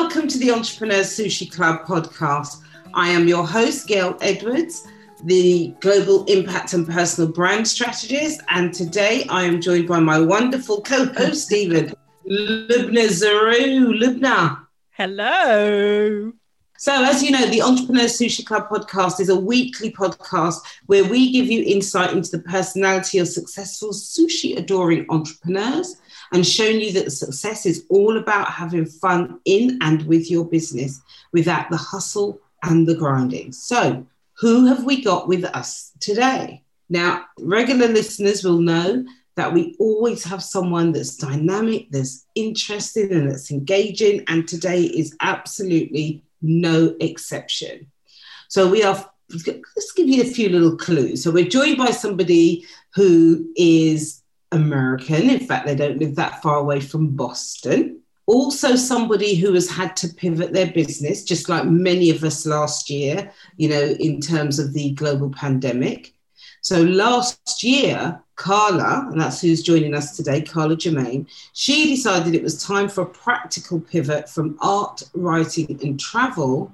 Welcome to the Entrepreneur Sushi Club podcast. I am your host, Gail Edwards, the Global Impact and Personal Brand Strategist. And today I am joined by my wonderful co host, Stephen Lubna Zaru. Lubna. Hello. So, as you know, the Entrepreneur Sushi Club podcast is a weekly podcast where we give you insight into the personality of successful sushi adoring entrepreneurs and shown you that success is all about having fun in and with your business without the hustle and the grinding. So, who have we got with us today? Now, regular listeners will know that we always have someone that's dynamic, that's interesting, and that's engaging. And today is absolutely no exception. So, we are, let's give you a few little clues. So, we're joined by somebody who is American. In fact, they don't live that far away from Boston. Also, somebody who has had to pivot their business, just like many of us last year, you know, in terms of the global pandemic. So last year, Carla, and that's who's joining us today, Carla Germain, she decided it was time for a practical pivot from art, writing, and travel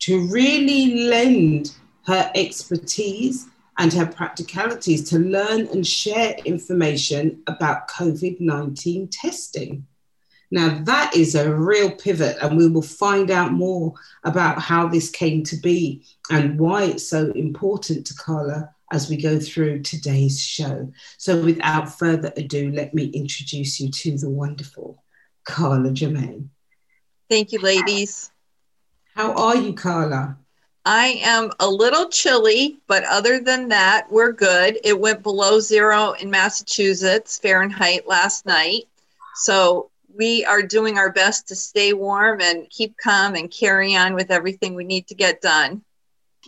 to really lend her expertise and her practicalities to learn and share information about COVID 19 testing. Now, that is a real pivot, and we will find out more about how this came to be and why it's so important to Carla as we go through today's show. So, without further ado, let me introduce you to the wonderful Carla Germain. Thank you, ladies. How are you, Carla? I am a little chilly, but other than that, we're good. It went below zero in Massachusetts, Fahrenheit, last night. So we are doing our best to stay warm and keep calm and carry on with everything we need to get done.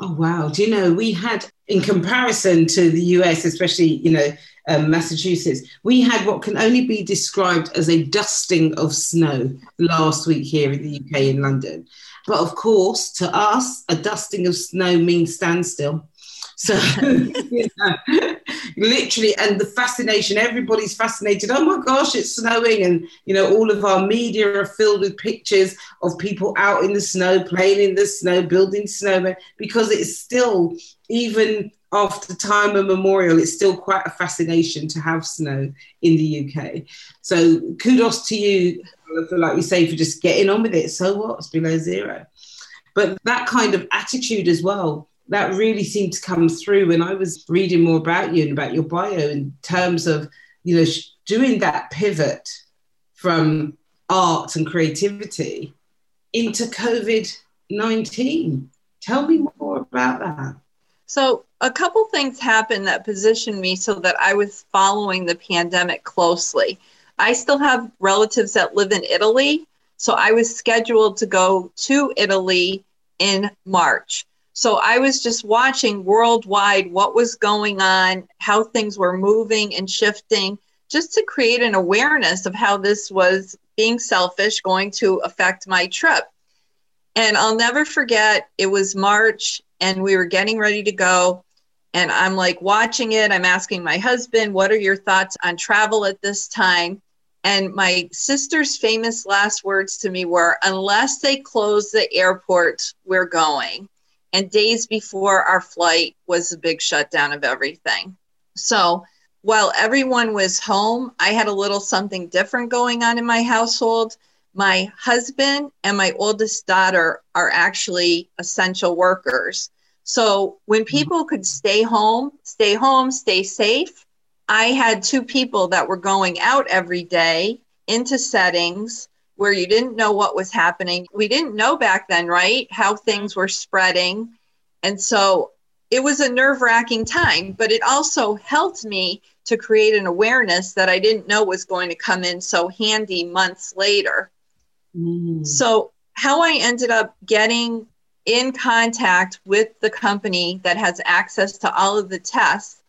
Oh, wow. Do you know, we had, in comparison to the US, especially, you know, um, Massachusetts, we had what can only be described as a dusting of snow last week here in the UK in London. But of course, to us, a dusting of snow means standstill. So, know, literally, and the fascination, everybody's fascinated. Oh my gosh, it's snowing. And, you know, all of our media are filled with pictures of people out in the snow, playing in the snow, building snowmen, because it's still, even after time immemorial, it's still quite a fascination to have snow in the UK. So, kudos to you, for, like you say, for just getting on with it. So what? It's below zero. But that kind of attitude as well that really seemed to come through when I was reading more about you and about your bio in terms of, you know, doing that pivot from art and creativity into COVID 19. Tell me more about that. So, a couple things happened that positioned me so that I was following the pandemic closely. I still have relatives that live in Italy. So, I was scheduled to go to Italy in March. So I was just watching worldwide what was going on, how things were moving and shifting, just to create an awareness of how this was being selfish going to affect my trip. And I'll never forget, it was March and we were getting ready to go. And I'm like watching it. I'm asking my husband, What are your thoughts on travel at this time? And my sister's famous last words to me were, Unless they close the airport, we're going. And days before our flight was a big shutdown of everything. So while everyone was home, I had a little something different going on in my household. My husband and my oldest daughter are actually essential workers. So when mm-hmm. people could stay home, stay home, stay safe, I had two people that were going out every day into settings where you didn't know what was happening. We didn't know back then, right? How things were spreading. And so it was a nerve wracking time, but it also helped me to create an awareness that I didn't know was going to come in so handy months later. Mm. So, how I ended up getting in contact with the company that has access to all of the tests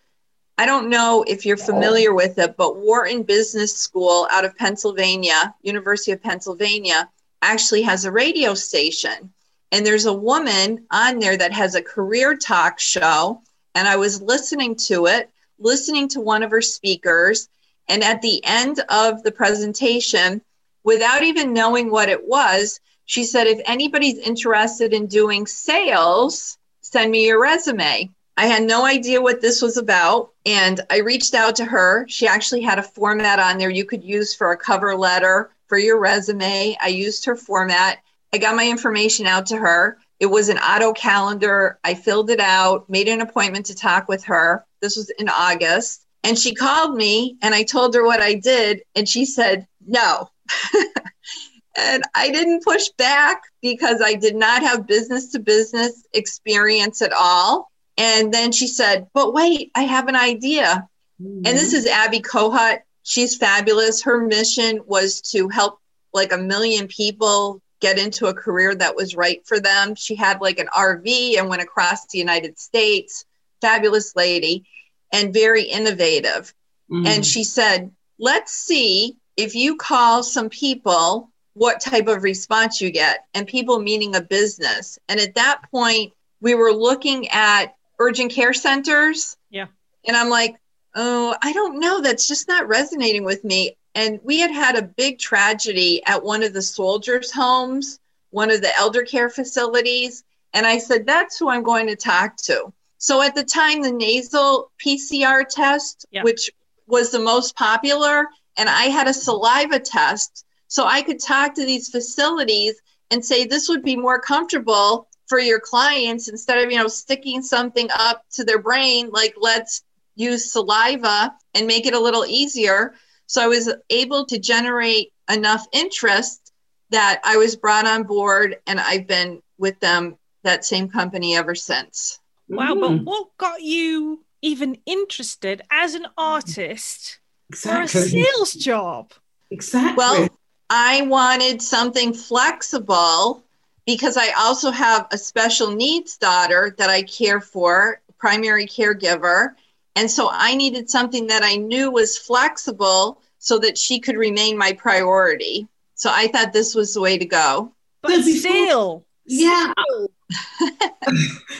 I don't know if you're familiar with it, but Wharton Business School out of Pennsylvania, University of Pennsylvania, actually has a radio station. And there's a woman on there that has a career talk show. And I was listening to it, listening to one of her speakers. And at the end of the presentation, without even knowing what it was, she said, if anybody's interested in doing sales, send me your resume. I had no idea what this was about. And I reached out to her. She actually had a format on there you could use for a cover letter for your resume. I used her format. I got my information out to her. It was an auto calendar. I filled it out, made an appointment to talk with her. This was in August. And she called me and I told her what I did. And she said, no. and I didn't push back because I did not have business to business experience at all. And then she said, But wait, I have an idea. Mm-hmm. And this is Abby Kohut. She's fabulous. Her mission was to help like a million people get into a career that was right for them. She had like an RV and went across the United States. Fabulous lady and very innovative. Mm-hmm. And she said, Let's see if you call some people what type of response you get, and people meaning a business. And at that point, we were looking at urgent care centers. Yeah. And I'm like, oh, I don't know. That's just not resonating with me. And we had had a big tragedy at one of the soldiers' homes, one of the elder care facilities. And I said, that's who I'm going to talk to. So at the time, the nasal PCR test, yeah. which was the most popular, and I had a saliva test. So I could talk to these facilities and say, this would be more comfortable for your clients instead of you know sticking something up to their brain like let's use saliva and make it a little easier so i was able to generate enough interest that i was brought on board and i've been with them that same company ever since wow mm. but what got you even interested as an artist exactly. for a sales job exactly well i wanted something flexible because I also have a special needs daughter that I care for, primary caregiver. And so I needed something that I knew was flexible so that she could remain my priority. So I thought this was the way to go. But still, yeah.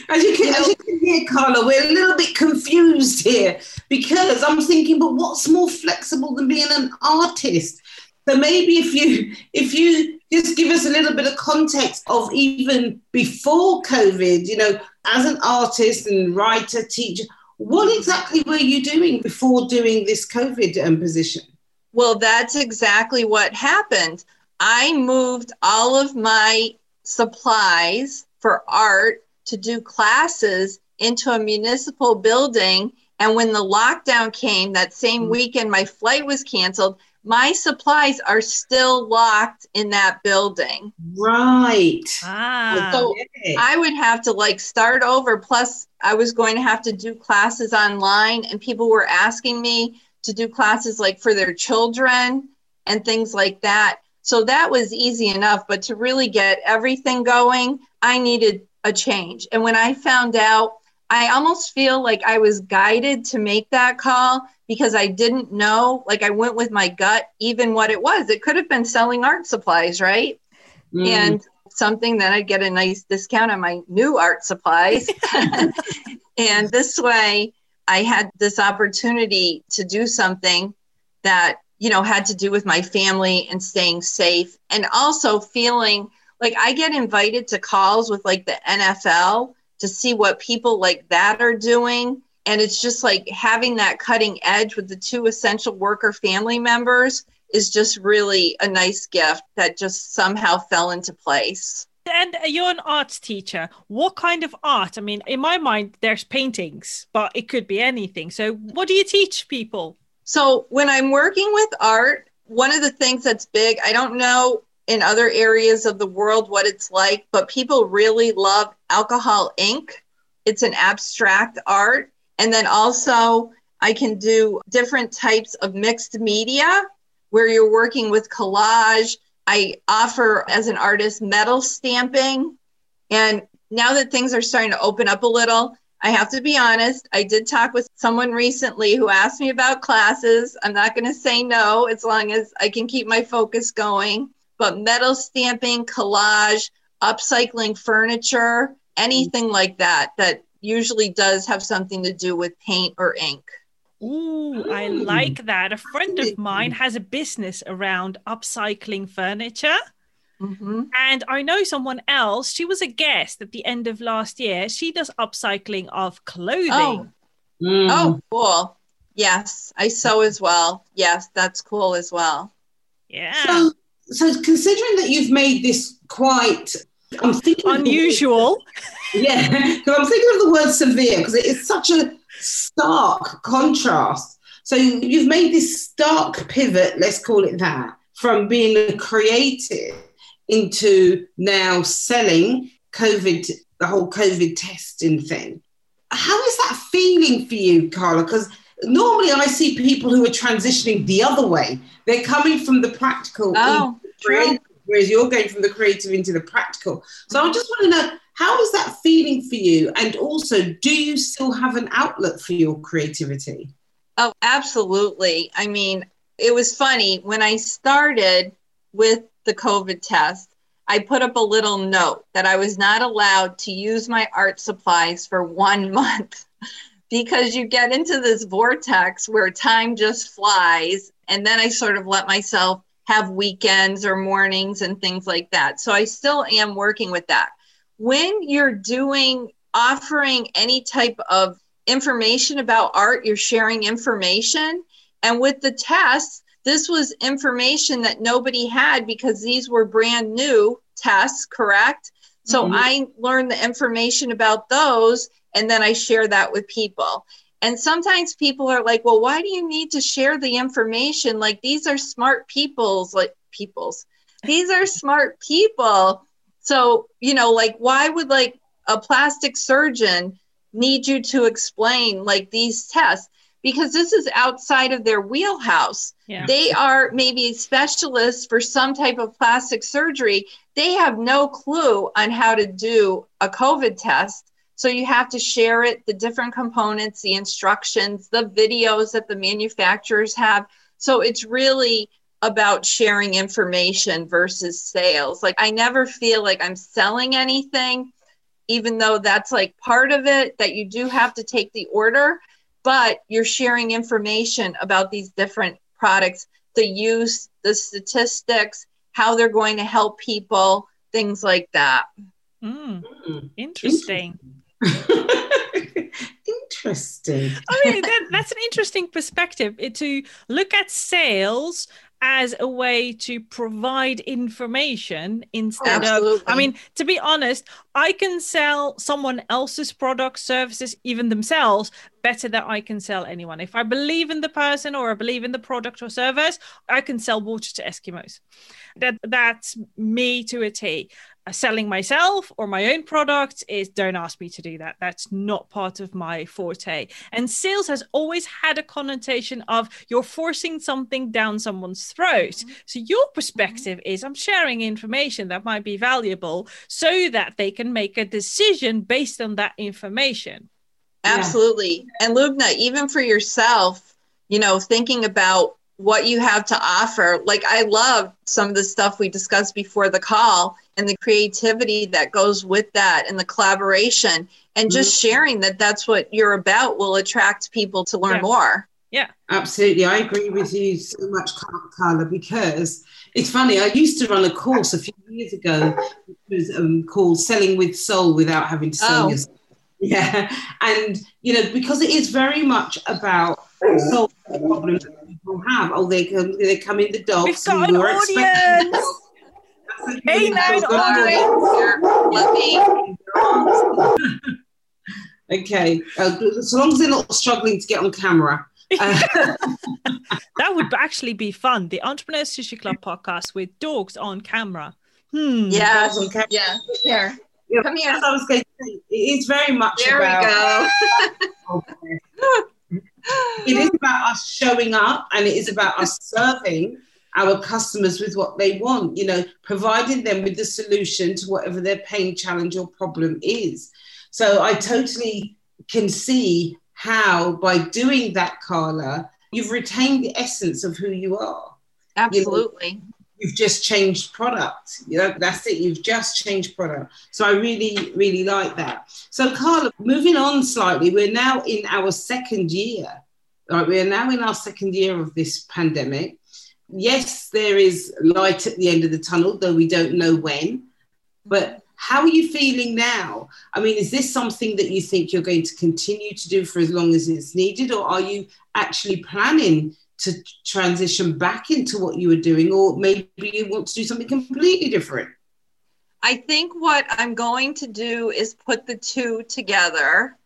as, you can, as you can hear, Carla, we're a little bit confused here because I'm thinking, but what's more flexible than being an artist? So maybe if you if you just give us a little bit of context of even before COVID, you know, as an artist and writer, teacher, what exactly were you doing before doing this COVID um, position? Well, that's exactly what happened. I moved all of my supplies for art to do classes into a municipal building. And when the lockdown came that same mm. weekend, my flight was canceled my supplies are still locked in that building. Right. Ah. So I would have to like start over. Plus, I was going to have to do classes online, and people were asking me to do classes like for their children and things like that. So that was easy enough. But to really get everything going, I needed a change. And when I found out, I almost feel like I was guided to make that call because I didn't know, like I went with my gut, even what it was. It could have been selling art supplies, right? Mm. And something that I'd get a nice discount on my new art supplies. and this way, I had this opportunity to do something that, you know, had to do with my family and staying safe and also feeling like I get invited to calls with like the NFL to see what people like that are doing and it's just like having that cutting edge with the two essential worker family members is just really a nice gift that just somehow fell into place. And you're an arts teacher. What kind of art? I mean, in my mind, there's paintings, but it could be anything. So, what do you teach people? So, when I'm working with art, one of the things that's big, I don't know in other areas of the world what it's like, but people really love alcohol ink. It's an abstract art and then also, I can do different types of mixed media where you're working with collage. I offer as an artist metal stamping. And now that things are starting to open up a little, I have to be honest. I did talk with someone recently who asked me about classes. I'm not going to say no as long as I can keep my focus going. But metal stamping, collage, upcycling furniture, anything like that, that usually does have something to do with paint or ink. Ooh, I like that. A friend of mine has a business around upcycling furniture. Mm-hmm. And I know someone else, she was a guest at the end of last year. She does upcycling of clothing. Oh, mm. oh cool. Yes, I sew as well. Yes, that's cool as well. Yeah. So, so considering that you've made this quite I'm thinking unusual. Yeah, because I'm thinking of the word severe because it is such a stark contrast. So you've made this stark pivot, let's call it that, from being a creative into now selling COVID, the whole COVID testing thing. How is that feeling for you, Carla? Because normally I see people who are transitioning the other way. They're coming from the practical oh, creative, whereas you're going from the creative into the practical. So I just want to know how is that feeling for you? And also, do you still have an outlet for your creativity? Oh, absolutely. I mean, it was funny when I started with the COVID test. I put up a little note that I was not allowed to use my art supplies for one month because you get into this vortex where time just flies. And then I sort of let myself have weekends or mornings and things like that. So I still am working with that. When you're doing, offering any type of information about art, you're sharing information. And with the tests, this was information that nobody had because these were brand new tests, correct? So mm-hmm. I learned the information about those and then I share that with people. And sometimes people are like, well, why do you need to share the information? Like these are smart people's, like people's, these are smart people. So, you know, like why would like a plastic surgeon need you to explain like these tests? Because this is outside of their wheelhouse. Yeah. They are maybe specialists for some type of plastic surgery. They have no clue on how to do a COVID test so you have to share it, the different components, the instructions, the videos that the manufacturers have. So it's really about sharing information versus sales. Like I never feel like I'm selling anything, even though that's like part of it that you do have to take the order, but you're sharing information about these different products, the use, the statistics, how they're going to help people, things like that. Mm, interesting. interesting. I mean, that, that's an interesting perspective eh, to look at sales as a way to provide information instead Absolutely. of i mean to be honest i can sell someone else's products services even themselves better than i can sell anyone. If i believe in the person or i believe in the product or service i can sell water to eskimos. That that's me to a t selling myself or my own product is don't ask me to do that that's not part of my forte and sales has always had a connotation of you're forcing something down someone's throat mm-hmm. so your perspective mm-hmm. is i'm sharing information that might be valuable so that they can make a decision based on that information absolutely yeah. and lubna even for yourself you know thinking about what you have to offer. Like I love some of the stuff we discussed before the call and the creativity that goes with that and the collaboration and just mm-hmm. sharing that that's what you're about will attract people to learn yeah. more. Yeah. Absolutely. I agree with you so much, Carla, because it's funny. I used to run a course a few years ago, which was um, called Selling with Soul Without Having to Sell oh. Yourself. Yeah. And, you know, because it is very much about solving problems that people have. Oh, they come, they come in the dogs. We've got an audience. Hey, okay, uh, as long as they're not struggling to get on camera. Uh, that would actually be fun. The Entrepreneur Sushi Club podcast with dogs on camera. Hmm. Yeah, yeah. Here, yeah, come here. I was going to say, it is very much. There about, we go. it is about us showing up and it is about us serving our customers with what they want, you know, providing them with the solution to whatever their pain, challenge, or problem is. So I totally can see how by doing that, Carla, you've retained the essence of who you are. Absolutely. You know, you've just changed product. You know, that's it. You've just changed product. So I really, really like that. So Carla, moving on slightly, we're now in our second year. Right, we are now in our second year of this pandemic. yes, there is light at the end of the tunnel, though we don't know when. But how are you feeling now? I mean, is this something that you think you're going to continue to do for as long as it's needed, or are you actually planning to transition back into what you were doing, or maybe you want to do something completely different? I think what I'm going to do is put the two together.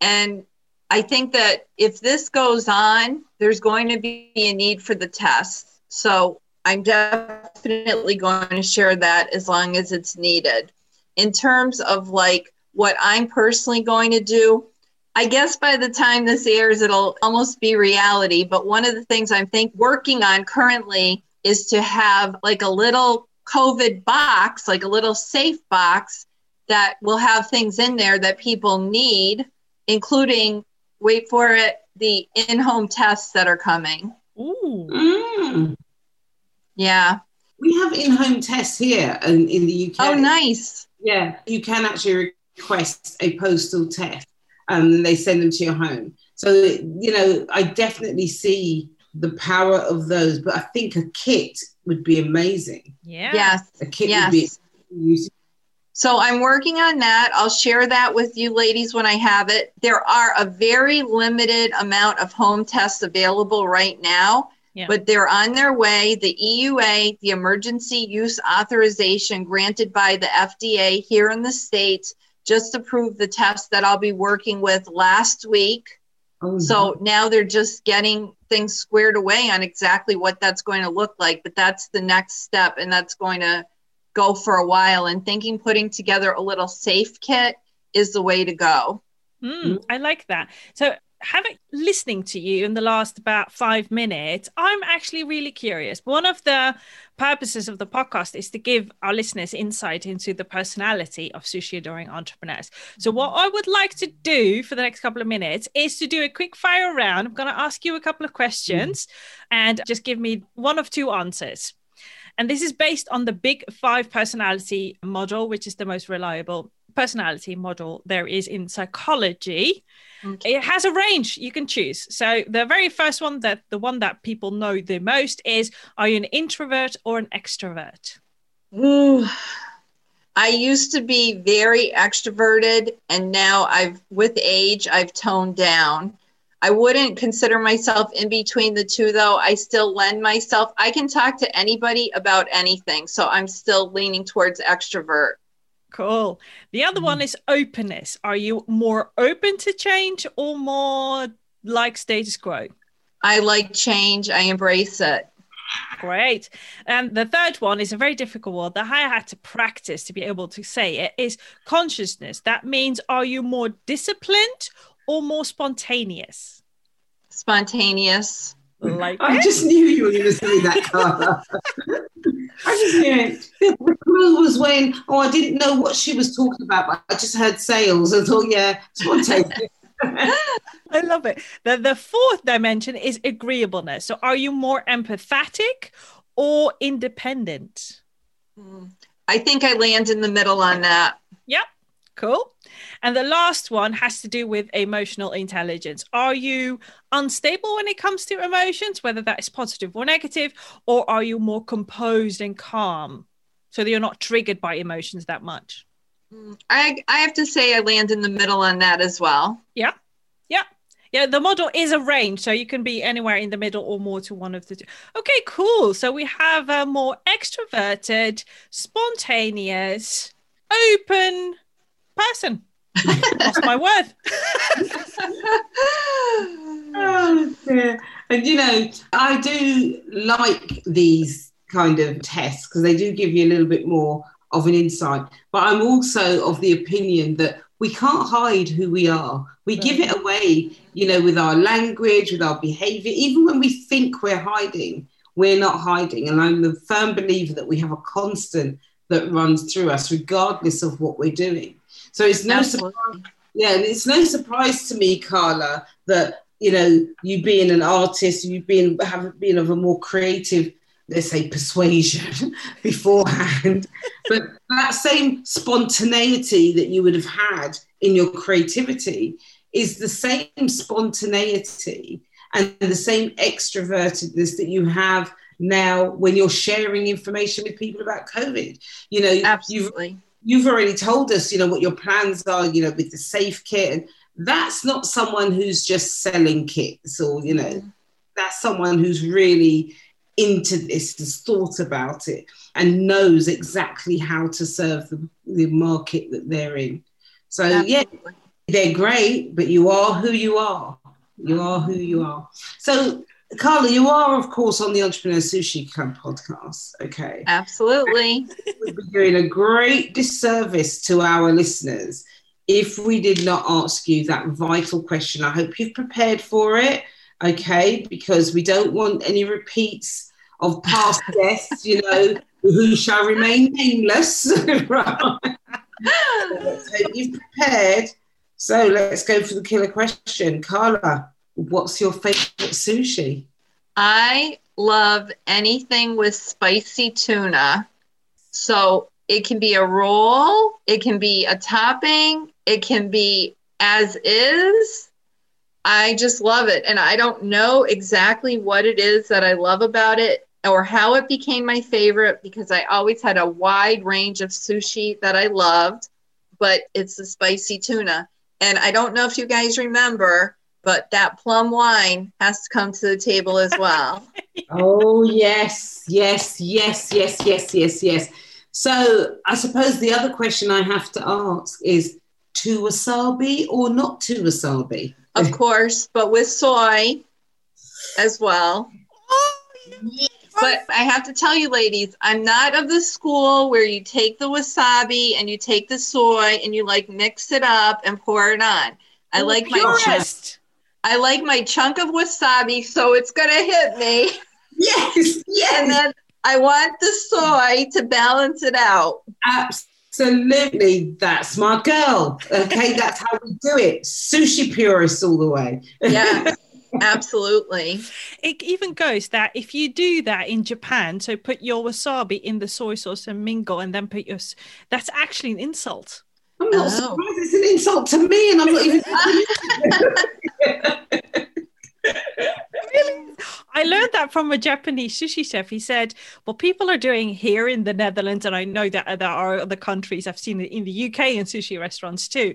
And I think that if this goes on, there's going to be a need for the test. So I'm definitely going to share that as long as it's needed. In terms of like what I'm personally going to do, I guess by the time this airs, it'll almost be reality. But one of the things I'm think working on currently is to have like a little COVID box, like a little safe box that will have things in there that people need, including, wait for it, the in home tests that are coming. Ooh. Mm. Yeah. We have in home tests here in, in the UK. Oh, nice. Yeah, you can actually request a postal test um, and they send them to your home. So, you know, I definitely see the power of those, but I think a kit would be amazing. Yeah. Yes. A kit yes. would be so I'm working on that. I'll share that with you ladies when I have it. There are a very limited amount of home tests available right now, Yeah. but they're on their way. The EUA, the emergency use authorization granted by the FDA here in the States, just approved the test that I'll be working with last week. Oh, So now they're just getting things squared away on exactly what that's going to look like. But that's the next step, and that's going to go for a while. And thinking putting together a little safe kit is the way to go. Mm, I like that. So, having listening to you in the last about five minutes, I'm actually really curious. One of the purposes of the podcast is to give our listeners insight into the personality of sushi adoring entrepreneurs. So, what I would like to do for the next couple of minutes is to do a quick fire round. I'm going to ask you a couple of questions and just give me one of two answers. And this is based on the big five personality model, which is the most reliable personality model there is in psychology. Okay. It has a range you can choose. So the very first one that the one that people know the most is are you an introvert or an extrovert? Ooh. I used to be very extroverted, and now I've, with age, I've toned down. I wouldn't consider myself in between the two, though. I still lend myself. I can talk to anybody about anything, so I'm still leaning towards extrovert. Cool. The other mm-hmm. one is openness. Are you more open to change or more like status quo? I like change. I embrace it. Great. And the third one is a very difficult one that I had to practice to be able to say it is consciousness. That means are you more disciplined or more spontaneous? Spontaneous. Like I it? just knew you were going to say that, Carla. I just knew it. The clue was when, oh, I didn't know what she was talking about, but I just heard sales. I thought, yeah, spontaneous. I love it. The, the fourth dimension is agreeableness. So are you more empathetic or independent? Mm. I think I land in the middle on that. Yep. Cool. And the last one has to do with emotional intelligence. Are you unstable when it comes to emotions, whether that is positive or negative, or are you more composed and calm so that you're not triggered by emotions that much? Mm, I, I have to say I land in the middle on that as well. Yeah. Yeah. Yeah, the model is a range, so you can be anywhere in the middle or more to one of the two. Okay, cool. So we have a more extroverted, spontaneous, open person. Lost my word. oh, dear. And you know, I do like these kind of tests because they do give you a little bit more of an insight. But I'm also of the opinion that we can't hide who we are. We give it away, you know, with our language, with our behavior. Even when we think we're hiding, we're not hiding. And I'm a firm believer that we have a constant that runs through us, regardless of what we're doing. So it's no Absolutely. surprise. Yeah, and it's no surprise to me, Carla, that you know you being an artist, you being have been of a more creative, let's say, persuasion beforehand, but that same spontaneity that you would have had in your creativity is the same spontaneity and the same extrovertedness that you have now when you're sharing information with people about COVID. You know, absolutely. You've, you've already told us, you know, what your plans are, you know, with the safe kit. And that's not someone who's just selling kits or, you know, mm-hmm. that's someone who's really into this, has thought about it, and knows exactly how to serve the, the market that they're in. So, yeah, they're great, but you are who you are. You are who you are. So, Carla, you are, of course, on the Entrepreneur Sushi Club podcast. Okay. Absolutely. We'd be doing a great disservice to our listeners if we did not ask you that vital question. I hope you've prepared for it. Okay. Because we don't want any repeats of past guests, you know, who shall remain nameless. right. So you've prepared. So let's go for the killer question. Carla, What's your favorite sushi? I love anything with spicy tuna. So it can be a roll, it can be a topping, it can be as is. I just love it. And I don't know exactly what it is that I love about it or how it became my favorite because I always had a wide range of sushi that I loved, but it's the spicy tuna. And I don't know if you guys remember, but that plum wine has to come to the table as well. oh, yes, yes, yes, yes, yes, yes, yes. So I suppose the other question I have to ask is to wasabi or not to wasabi? Of course, but with soy as well. Oh, but I have to tell you, ladies, I'm not of the school where you take the wasabi and you take the soy and you like mix it up and pour it on. I like my purist. My I like my chunk of wasabi, so it's gonna hit me. Yes, yes. And then I want the soy to balance it out. Absolutely, that's my girl. Okay, that's how we do it. Sushi purists all the way. Yeah. Absolutely. It even goes that if you do that in Japan, so put your wasabi in the soy sauce and mingle and then put your that's actually an insult. I'm not oh. surprised. It's an insult to me, and I'm not even. Really? I learned that from a Japanese sushi chef. He said, "What people are doing here in the Netherlands, and I know that there are other countries. I've seen it in the UK and sushi restaurants too,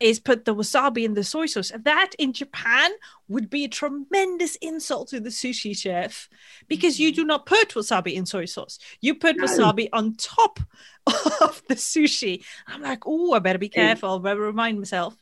is put the wasabi in the soy sauce. That in Japan would be a tremendous insult to the sushi chef because you mm-hmm. do not put wasabi in soy sauce. You put no. wasabi on top of the sushi. I'm like, oh, I better be careful. I better remind myself.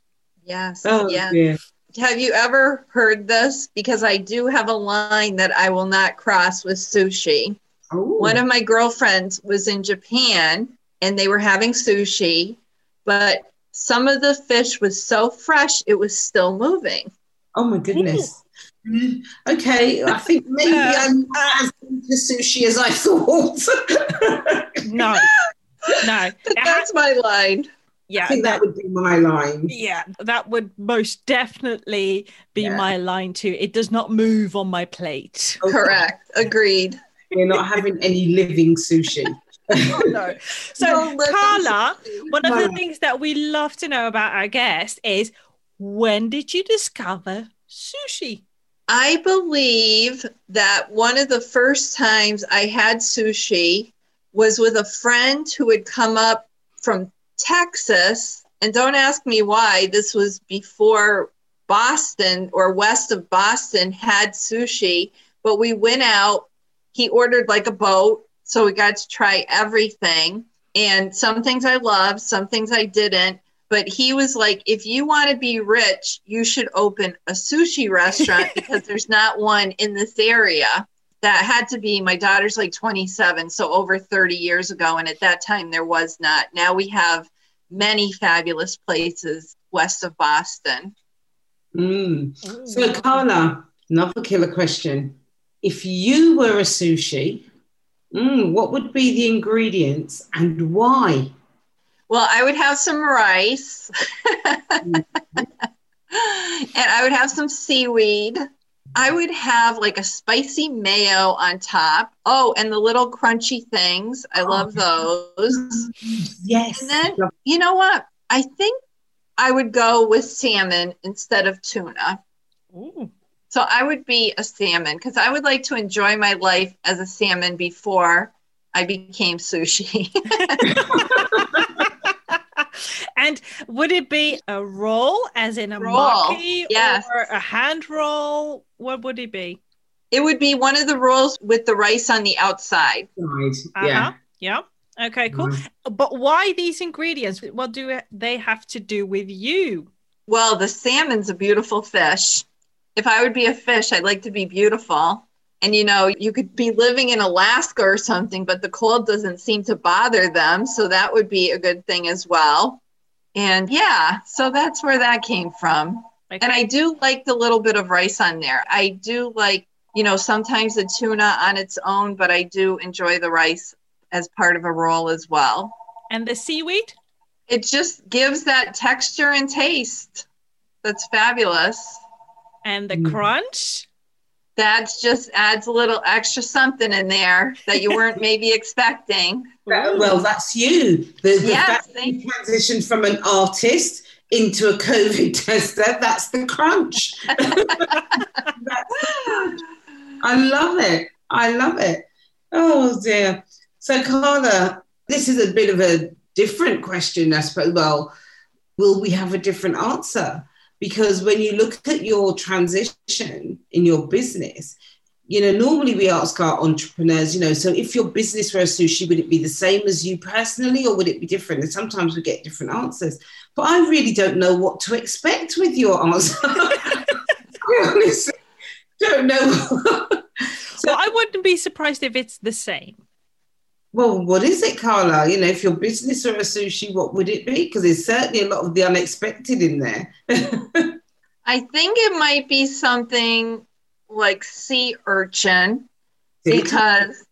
Yes. Oh, yeah. yeah. Have you ever heard this? Because I do have a line that I will not cross with sushi. Ooh. One of my girlfriends was in Japan and they were having sushi, but some of the fish was so fresh it was still moving. Oh my goodness. Mm. Okay, I think maybe I'm not as into sushi as I thought. no, no. That's my line. Yeah, I think that, that, would be my line. Yeah, that would most definitely be yeah. my line too. It does not move on my plate. Okay. Correct. Agreed. We're not having any living sushi. oh, no. So, no Carla, one of the things that we love to know about our guest is when did you discover sushi? I believe that one of the first times I had sushi was with a friend who had come up from Texas. And don't ask me why, this was before Boston or west of Boston had sushi, but we went out. He ordered like a boat. So we got to try everything. And some things I loved, some things I didn't. But he was like, if you want to be rich, you should open a sushi restaurant because there's not one in this area that had to be my daughter's like 27 so over 30 years ago and at that time there was not. Now we have many fabulous places west of boston. Mm. so carla another killer question. If you were a sushi mm, what would be the ingredients and why? Well i would have some rice. Mm-hmm. and i would have some seaweed I would have like a spicy mayo on top. Oh, and the little crunchy things. I oh, love oh, those. Yes. And then, you know what? I think I would go with salmon instead of tuna. Ooh. So I would be a salmon because I would like to enjoy my life as a salmon before I became sushi. and would it be a roll, as in a roll, maki, yes. or a hand roll? What would it be? It would be one of the rolls with the rice on the outside. Right. Uh-huh. Yeah. Yeah. Okay, cool. Mm-hmm. But why these ingredients? What do they have to do with you? Well, the salmon's a beautiful fish. If I would be a fish, I'd like to be beautiful. And you know, you could be living in Alaska or something, but the cold doesn't seem to bother them. So that would be a good thing as well. And yeah, so that's where that came from. Okay. And I do like the little bit of rice on there. I do like, you know, sometimes the tuna on its own, but I do enjoy the rice as part of a roll as well. And the seaweed? It just gives that texture and taste. That's fabulous. And the mm. crunch? That just adds a little extra something in there that you weren't maybe expecting. Well, that's you. The, the yes, you transition from an artist into a COVID tester. That's the crunch. that's the crunch. I love it. I love it. Oh dear. So, Carla, this is a bit of a different question, I suppose. Well, will we have a different answer? Because when you look at your transition in your business, you know, normally we ask our entrepreneurs, you know, so if your business were a sushi, would it be the same as you personally or would it be different? And sometimes we get different answers. But I really don't know what to expect with your answer. I honestly don't know. so well, I wouldn't be surprised if it's the same well, what is it, Carla? You know, if your business were a sushi, what would it be? Because there's certainly a lot of the unexpected in there. I think it might be something like sea urchin because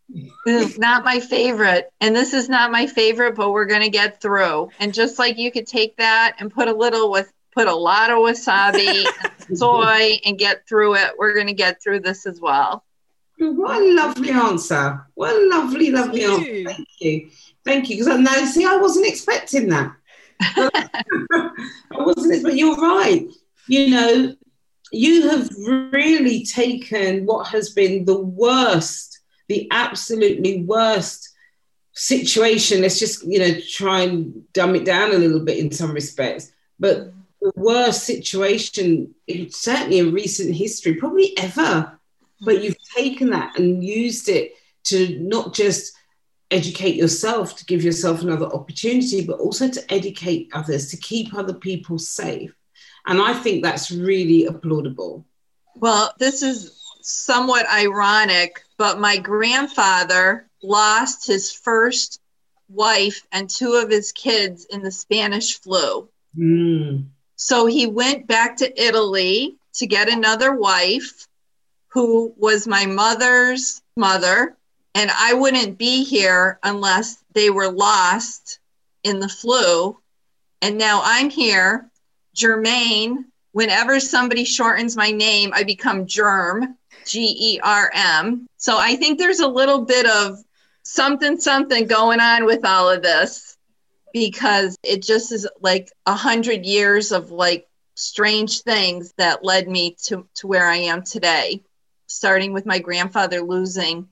this is not my favorite. And this is not my favorite, but we're going to get through. And just like you could take that and put a little with, put a lot of wasabi, soy, and get through it, we're going to get through this as well. Mm-hmm. What a lovely answer. What a lovely, lovely Thank answer. Thank you. Thank you. Because now, see, I wasn't expecting that. I wasn't, but you're right. You know, you have really taken what has been the worst, the absolutely worst situation. Let's just, you know, try and dumb it down a little bit in some respects. But the worst situation, certainly in recent history, probably ever but you've taken that and used it to not just educate yourself to give yourself another opportunity but also to educate others to keep other people safe. And i think that's really applaudable. Well this is somewhat ironic but my grandfather lost his first wife and two of his kids in the spanish flu. Mm. so he went back to italy to get another wife who was my mother's mother. And I wouldn't be here unless they were lost in the flu. And now I'm here, Germain. Whenever somebody shortens my name, I become Germ, G E R M. So I think there's a little bit of something, something going on with all of this because it just is like a hundred years of like strange things that led me to, to where I am today starting with my grandfather losing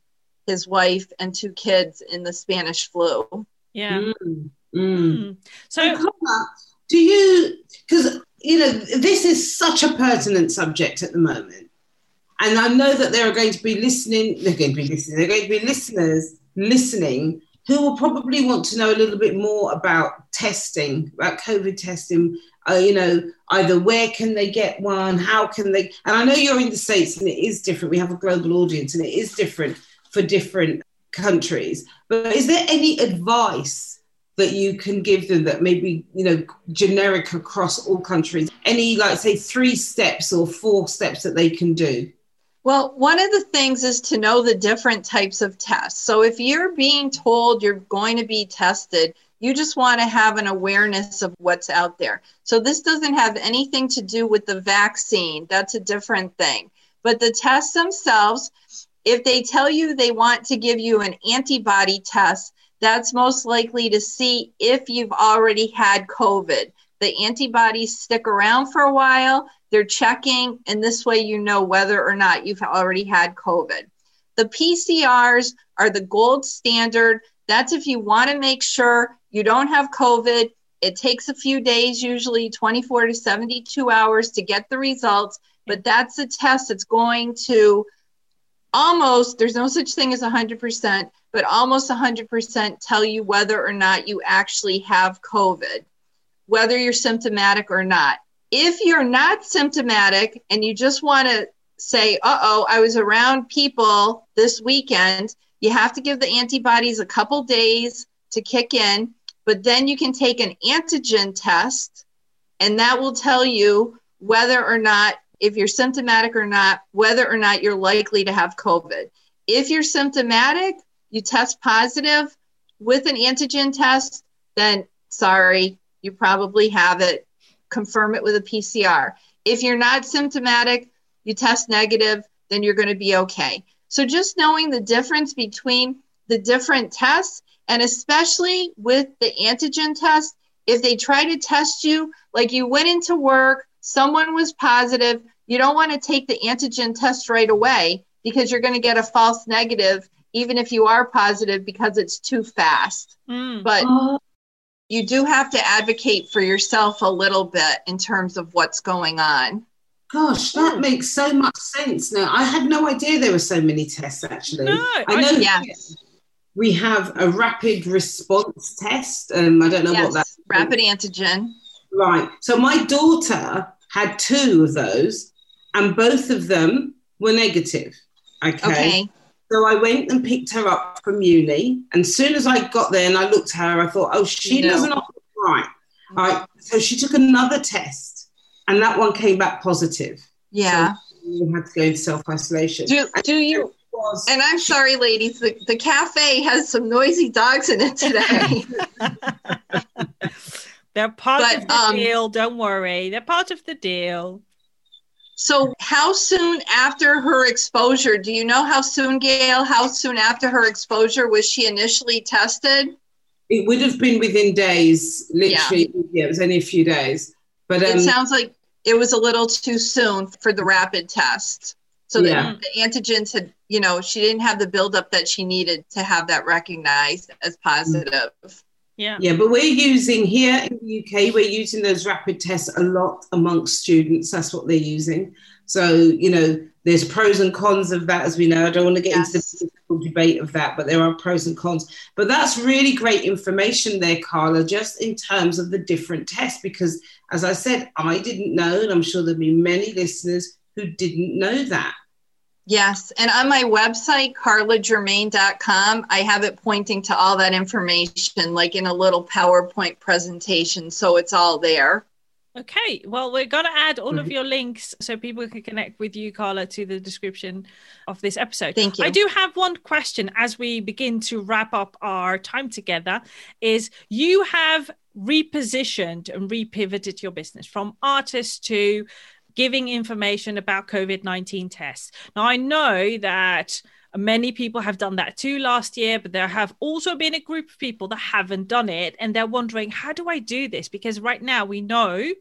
his wife and two kids in the Spanish flu. Yeah. Mm, mm. So, do you, because, you know, this is such a pertinent subject at the moment. And I know that there are going to be listening, they're going to be listening, they're going to be listeners listening who will probably want to know a little bit more about testing, about COVID testing, uh, you know, either where can they get one, how can they, and I know you're in the States and it is different. We have a global audience and it is different for different countries. But is there any advice that you can give them that maybe, you know, generic across all countries? Any, like, say, three steps or four steps that they can do? Well, one of the things is to know the different types of tests. So if you're being told you're going to be tested, you just want to have an awareness of what's out there. So this doesn't have anything to do with the vaccine. That's a different thing. But the tests themselves, if they tell you they want to give you an antibody test, that's most likely to see if you've already had COVID. The antibodies stick around for a while, they're checking, and this way you know whether or not you've already had COVID. The PCRs are the gold standard. That's if you want to make sure you don't have COVID. It takes a few days, usually 24 to 72 hours to get the results, but that's a test that's going to almost, there's no such thing as 100%, but almost 100% tell you whether or not you actually have COVID, whether you're symptomatic or not. If you're not symptomatic and you just want to say, uh oh, I was around people this weekend, you have to give the antibodies a couple days to kick in, but then you can take an antigen test, and that will tell you whether or not, if you're symptomatic or not, whether or not you're likely to have COVID. If you're symptomatic, you test positive with an antigen test, then sorry, you probably have it. Confirm it with a PCR. If you're not symptomatic, you test negative, then you're going to be okay. So just knowing the difference between the different tests, and especially with the antigen test, if they try to test you like you went into work, someone was positive, you don't want to take the antigen test right away because you're going to get a false negative, even if you are positive, because it's too fast. Mm. But uh-huh. You do have to advocate for yourself a little bit in terms of what's going on. Gosh, that makes so much sense now. I had no idea there were so many tests actually. No, I know yes. we have a rapid response test. Um, I don't know yes, what that rapid antigen. Right. So my daughter had two of those, and both of them were negative. Okay. okay. So I went and picked her up from uni, and as soon as I got there and I looked at her, I thought, oh, she no. doesn't look right. Right. So she took another test and that one came back positive. Yeah. So you had to go into self isolation. Do, do you? Was, and I'm sorry, ladies, the, the cafe has some noisy dogs in it today. They're part but, of the um, deal. Don't worry. They're part of the deal. So, how soon after her exposure, do you know how soon, Gail, how soon after her exposure was she initially tested? It would have been within days, literally. Yeah, yeah it was only a few days. But um, it sounds like it was a little too soon for the rapid test. So yeah. the, the antigens had, you know, she didn't have the buildup that she needed to have that recognized as positive. Yeah. Yeah, but we're using here in the UK, we're using those rapid tests a lot amongst students. That's what they're using. So, you know, there's pros and cons of that, as we know. I don't want to get yes. into the debate of that, but there are pros and cons. But that's really great information there, Carla, just in terms of the different tests, because as I said, I didn't know, and I'm sure there'll be many listeners who didn't know that. Yes. And on my website, carlagermain.com, I have it pointing to all that information, like in a little PowerPoint presentation. So it's all there. Okay, well, we're going to add all of mm-hmm. your links so people can connect with you, Carla, to the description of this episode. Thank you. I do have one question as we begin to wrap up our time together is you have repositioned and repivoted your business from artist to giving information about COVID 19 tests. Now, I know that many people have done that too last year, but there have also been a group of people that haven't done it and they're wondering, how do I do this? Because right now we know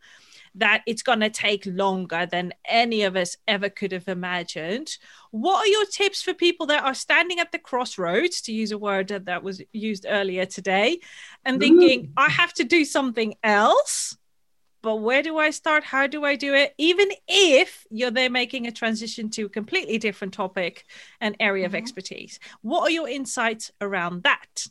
that it's going to take longer than any of us ever could have imagined. What are your tips for people that are standing at the crossroads, to use a word that was used earlier today, and mm-hmm. thinking, I have to do something else? But where do I start? How do I do it? Even if you're there making a transition to a completely different topic and area mm-hmm. of expertise, what are your insights around that?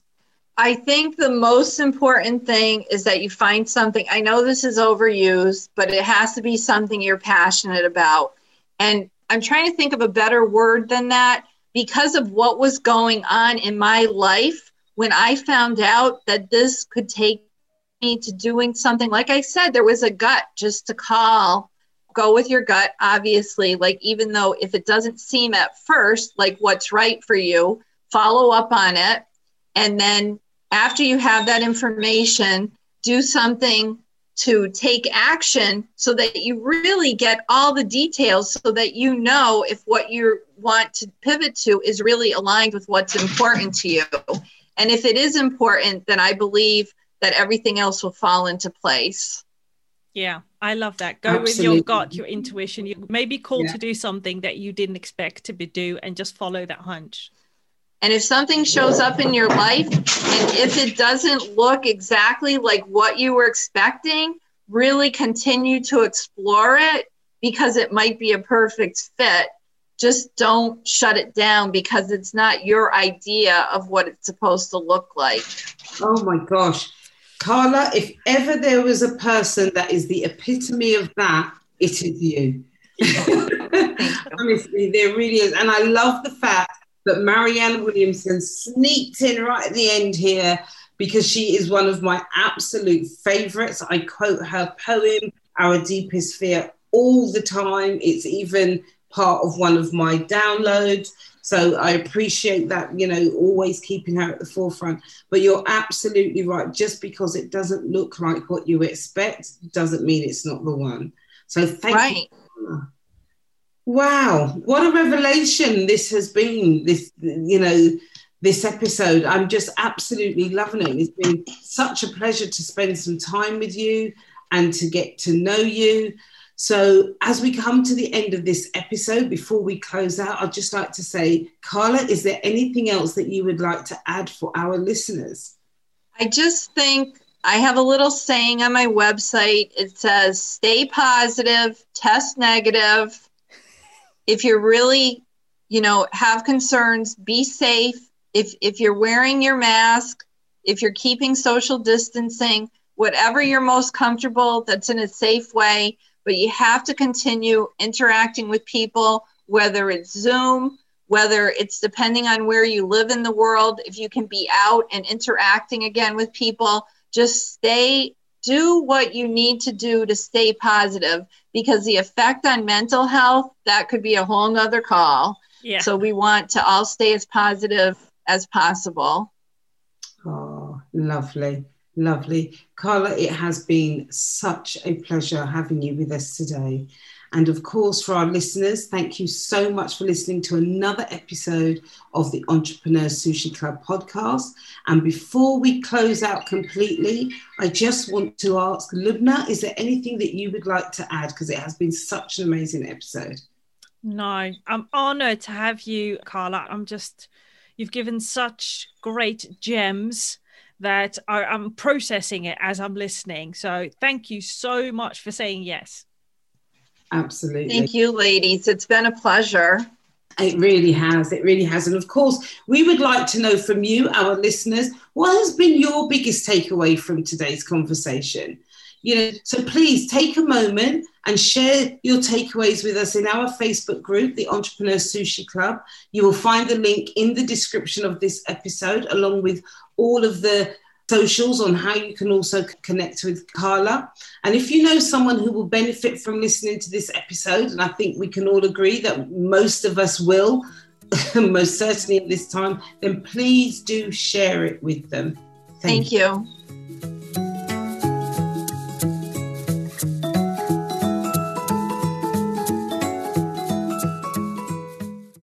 I think the most important thing is that you find something. I know this is overused, but it has to be something you're passionate about. And I'm trying to think of a better word than that because of what was going on in my life when I found out that this could take me to doing something. Like I said, there was a gut just to call, go with your gut, obviously. Like, even though if it doesn't seem at first like what's right for you, follow up on it. And then after you have that information, do something to take action so that you really get all the details so that you know if what you want to pivot to is really aligned with what's important to you. And if it is important, then I believe that everything else will fall into place. Yeah, I love that. Go Absolutely. with your gut, your intuition. You may be called yeah. to do something that you didn't expect to be do, and just follow that hunch. And if something shows up in your life, and if it doesn't look exactly like what you were expecting, really continue to explore it because it might be a perfect fit. Just don't shut it down because it's not your idea of what it's supposed to look like. Oh my gosh. Carla, if ever there was a person that is the epitome of that, it is you. Honestly, there really is. And I love the fact that Marianne Williamson sneaked in right at the end here because she is one of my absolute favorites. I quote her poem, Our Deepest Fear, all the time. It's even part of one of my downloads. So I appreciate that, you know, always keeping her at the forefront. But you're absolutely right. Just because it doesn't look like what you expect doesn't mean it's not the one. So thank right. you. Wow, what a revelation this has been. This, you know, this episode. I'm just absolutely loving it. It's been such a pleasure to spend some time with you and to get to know you. So, as we come to the end of this episode, before we close out, I'd just like to say, Carla, is there anything else that you would like to add for our listeners? I just think I have a little saying on my website. It says, stay positive, test negative. If you're really, you know, have concerns, be safe. If, if you're wearing your mask, if you're keeping social distancing, whatever you're most comfortable, that's in a safe way but you have to continue interacting with people, whether it's Zoom, whether it's depending on where you live in the world, if you can be out and interacting again with people, just stay, do what you need to do to stay positive because the effect on mental health, that could be a whole nother call. Yeah. So we want to all stay as positive as possible. Oh, lovely. Lovely. Carla, it has been such a pleasure having you with us today. And of course, for our listeners, thank you so much for listening to another episode of the Entrepreneur Sushi Club podcast. And before we close out completely, I just want to ask Lubna, is there anything that you would like to add? Because it has been such an amazing episode. No, I'm honored to have you, Carla. I'm just, you've given such great gems that I, I'm processing it as I'm listening. So thank you so much for saying yes. Absolutely. Thank you, ladies. It's been a pleasure. It really has. It really has. And of course, we would like to know from you, our listeners, what has been your biggest takeaway from today's conversation? You know, so please take a moment and share your takeaways with us in our Facebook group, the Entrepreneur Sushi Club. You will find the link in the description of this episode, along with all of the socials on how you can also connect with Carla. And if you know someone who will benefit from listening to this episode, and I think we can all agree that most of us will, most certainly at this time, then please do share it with them. Thank, Thank you. you.